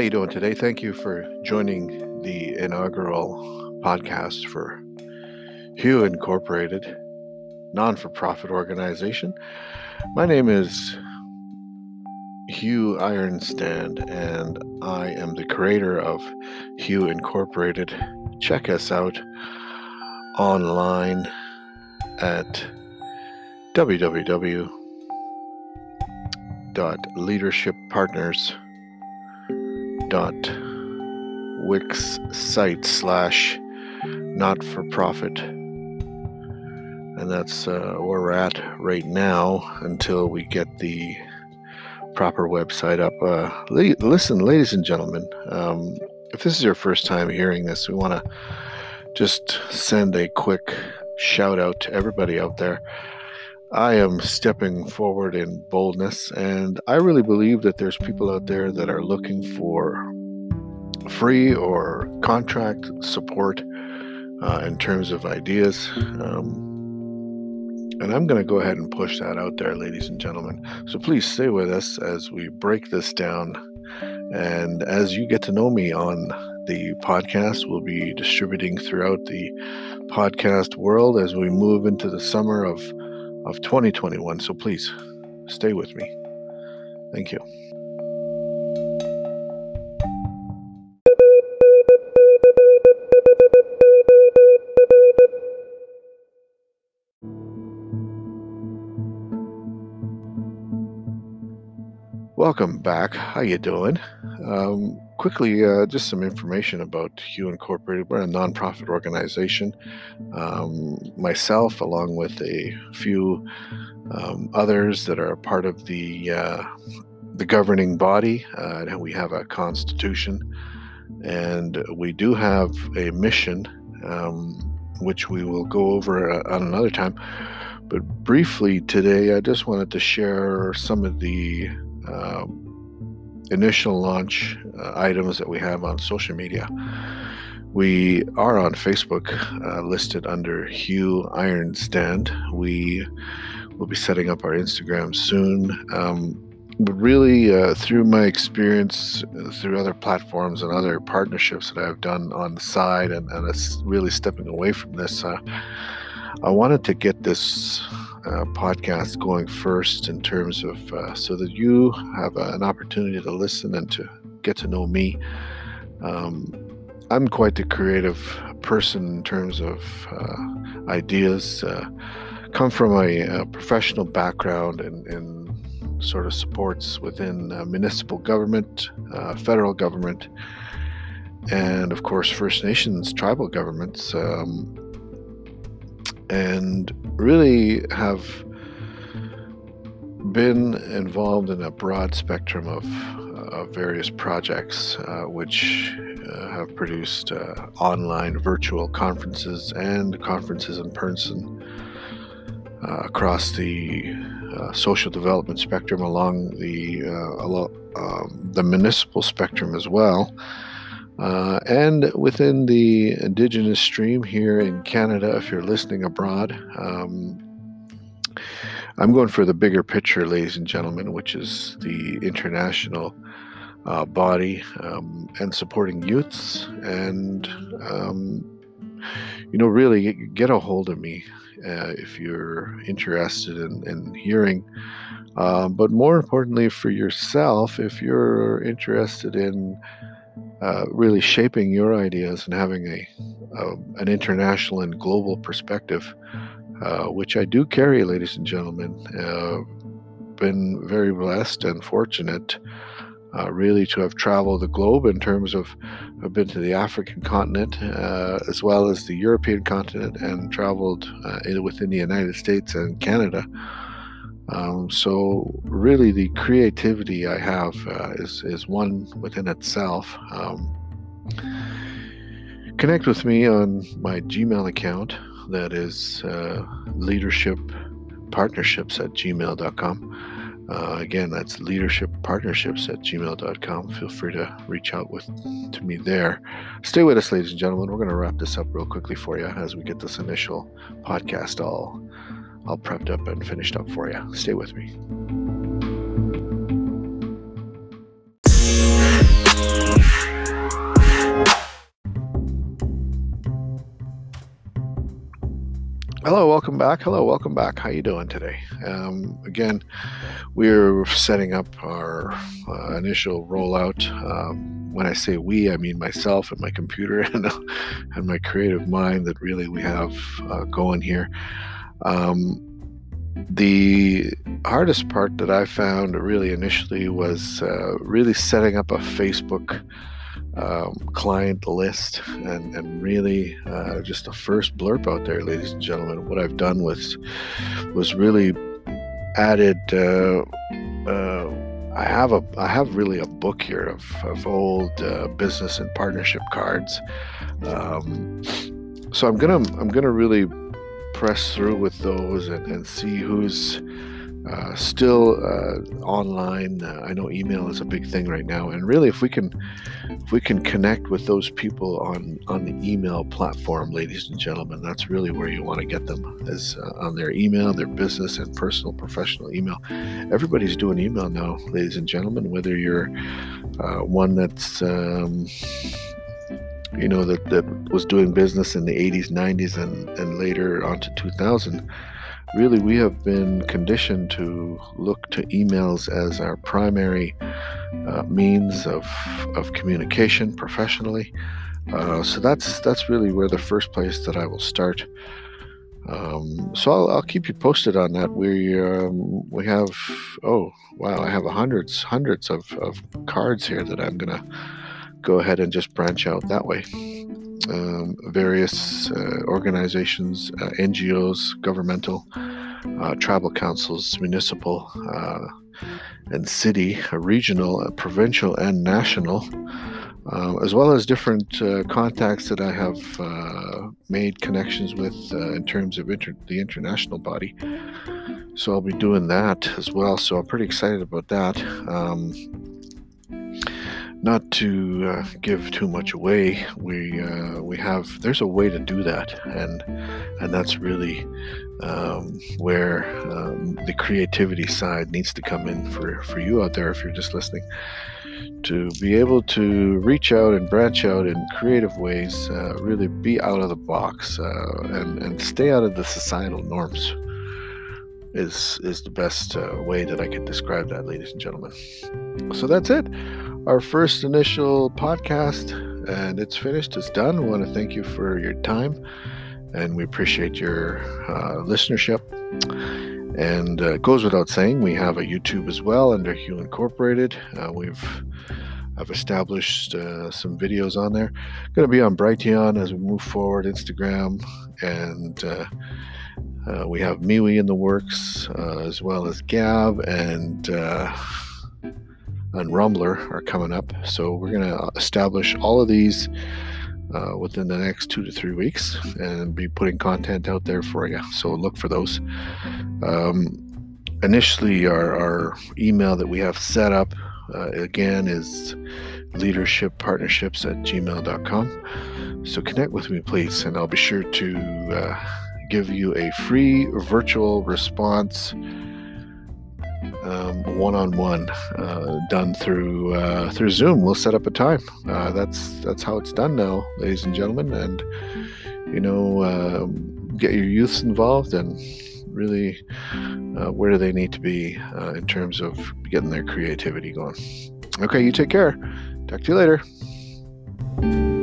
You doing today? Thank you for joining the inaugural podcast for Hue Incorporated, non-for-profit organization. My name is Hugh Ironstand, and I am the creator of Hue Incorporated. Check us out online at www.leadershippartners.wix site slash not for profit and that's uh, where we're at right now until we get the proper website up. Uh, listen, ladies and gentlemen, um, if this is your first time hearing this, we want to just send a quick shout out to everybody out there. I am stepping forward in boldness, and I really believe that there's people out there that are looking for free or contract support uh, in terms of ideas. Um, and I'm going to go ahead and push that out there, ladies and gentlemen. So please stay with us as we break this down. And as you get to know me on the podcast, we'll be distributing throughout the podcast world as we move into the summer of, of 2021. So please stay with me. Thank you. Welcome back. How you doing? Um, quickly, uh, just some information about Hue Incorporated. We're a nonprofit organization. Um, myself, along with a few um, others that are part of the uh, the governing body, uh, we have a constitution, and we do have a mission, um, which we will go over uh, on another time. But briefly today, I just wanted to share some of the um, initial launch uh, items that we have on social media. We are on Facebook, uh, listed under Hugh Ironstand. We will be setting up our Instagram soon. Um, but really, uh, through my experience uh, through other platforms and other partnerships that I've done on the side, and, and it's really stepping away from this, uh, I wanted to get this uh, podcast going first in terms of uh, so that you have uh, an opportunity to listen and to get to know me. Um, I'm quite the creative person in terms of uh, ideas. Uh, come from a, a, professional background in sort of supports within municipal government, federal government, and of course First Nations tribal governments. Um, and really have been involved in a broad spectrum of, various projects, uh, which uh, have produced uh, online virtual conferences and conferences in person uh, across the uh, social development spectrum, along the um, the municipal spectrum as well. Uh, and within the Indigenous stream here in Canada, if you're listening abroad, um, I'm going for the bigger picture, ladies and gentlemen, which is the international uh, body um, and supporting youths. And, um, you know, really get a hold of me uh, if you're interested in, in hearing. Uh, but more importantly, for yourself, if you're interested in uh, really shaping your ideas and having a, a an international and global perspective, uh, which I do carry, ladies and gentlemen. Uh, been very blessed and fortunate, uh, really, to have traveled the globe in terms of I've been to the African continent uh, as well as the European continent and traveled within the United States and Canada. Um, so really, the creativity I have uh, is is one within itself. Um, connect with me on my Gmail account. That is uh, leadership partnerships at gmail.com. Uh, again, that's leadership partnerships at gmail.com. Feel free to reach out with to me there. Stay with us, ladies and gentlemen. We're going to wrap this up real quickly for you as we get this initial podcast all all prepped up and finished up for you. Stay with me. Hello, welcome back. Hello, welcome back. How you doing today? Um, again, we're setting up our uh, initial rollout. Um, when I say we, I mean myself and my computer and, and my creative mind that really we have uh, going here. Um, the hardest part that I found really initially was uh, really setting up a Facebook um, client list and, and really uh, just the first blurb out there, ladies and gentlemen. What I've done was was really added. Uh, uh, I have a I have really a book here of, of old uh, business and partnership cards. Um, so I'm gonna I'm gonna really press through with those and, and see who's uh, still uh, online. Uh, I know email is a big thing right now, and really, if we can, if we can connect with those people on on the email platform, ladies and gentlemen, that's really where you want to get them is uh, on their email, their business and personal, professional email. Everybody's doing email now, ladies and gentlemen. Whether you're uh, one that's um, you know that, that was doing business in the 80s 90s and, and later on to 2000 really we have been conditioned to look to emails as our primary uh, means of, of communication professionally. Uh, so that's that's really where the first place that I will start. Um, so I'll, I'll, keep you posted on that. We um, we have oh wow I have hundreds hundreds of, of cards here that I'm gonna go ahead and just branch out that way um, various uh, organizations, uh, NGOs, governmental, uh, tribal councils, municipal, uh, and city, uh, regional, uh, provincial, and national, as well as different contacts that I have made connections with in terms of inter- the international body. So I'll be doing that as well. So I'm pretty excited about that. Um, not to uh, give too much away, we uh, we have there's a way to do that, and and that's really um, where um, the creativity side needs to come in for for you out there if you're just listening. To be able to reach out and branch out in creative ways, uh, really be out of the box uh, and and stay out of the societal norms is is the best uh, way that I could describe that, ladies and gentlemen. So that's it. Our first initial podcast, and it's finished. It's done. We want to thank you for your time, and we appreciate your uh, listenership. And uh, it goes without saying, we have a YouTube as well under Hue Incorporated. Uh, we've I've established uh, some videos on there. Going to be on Brighteon as we move forward, Instagram, and uh, uh, we have MeWe in the works, uh, as well as Gab and uh, and Rumble are coming up. So we're going to establish all of these uh, within the next two to three weeks and be putting content out there for you. So look for those. Um, initially, our, our, email that we have set up uh, again is leadershippartnerships at gmail.com. So connect with me, please, and I'll be sure to give you a free virtual response one on one done through uh, through Zoom. We'll set up a time. Uh, that's that's how it's done now, ladies and gentlemen. And you know, uh, get your youths involved and really uh, where do they need to be uh, in terms of getting their creativity going. Okay, you take care. Talk to you later.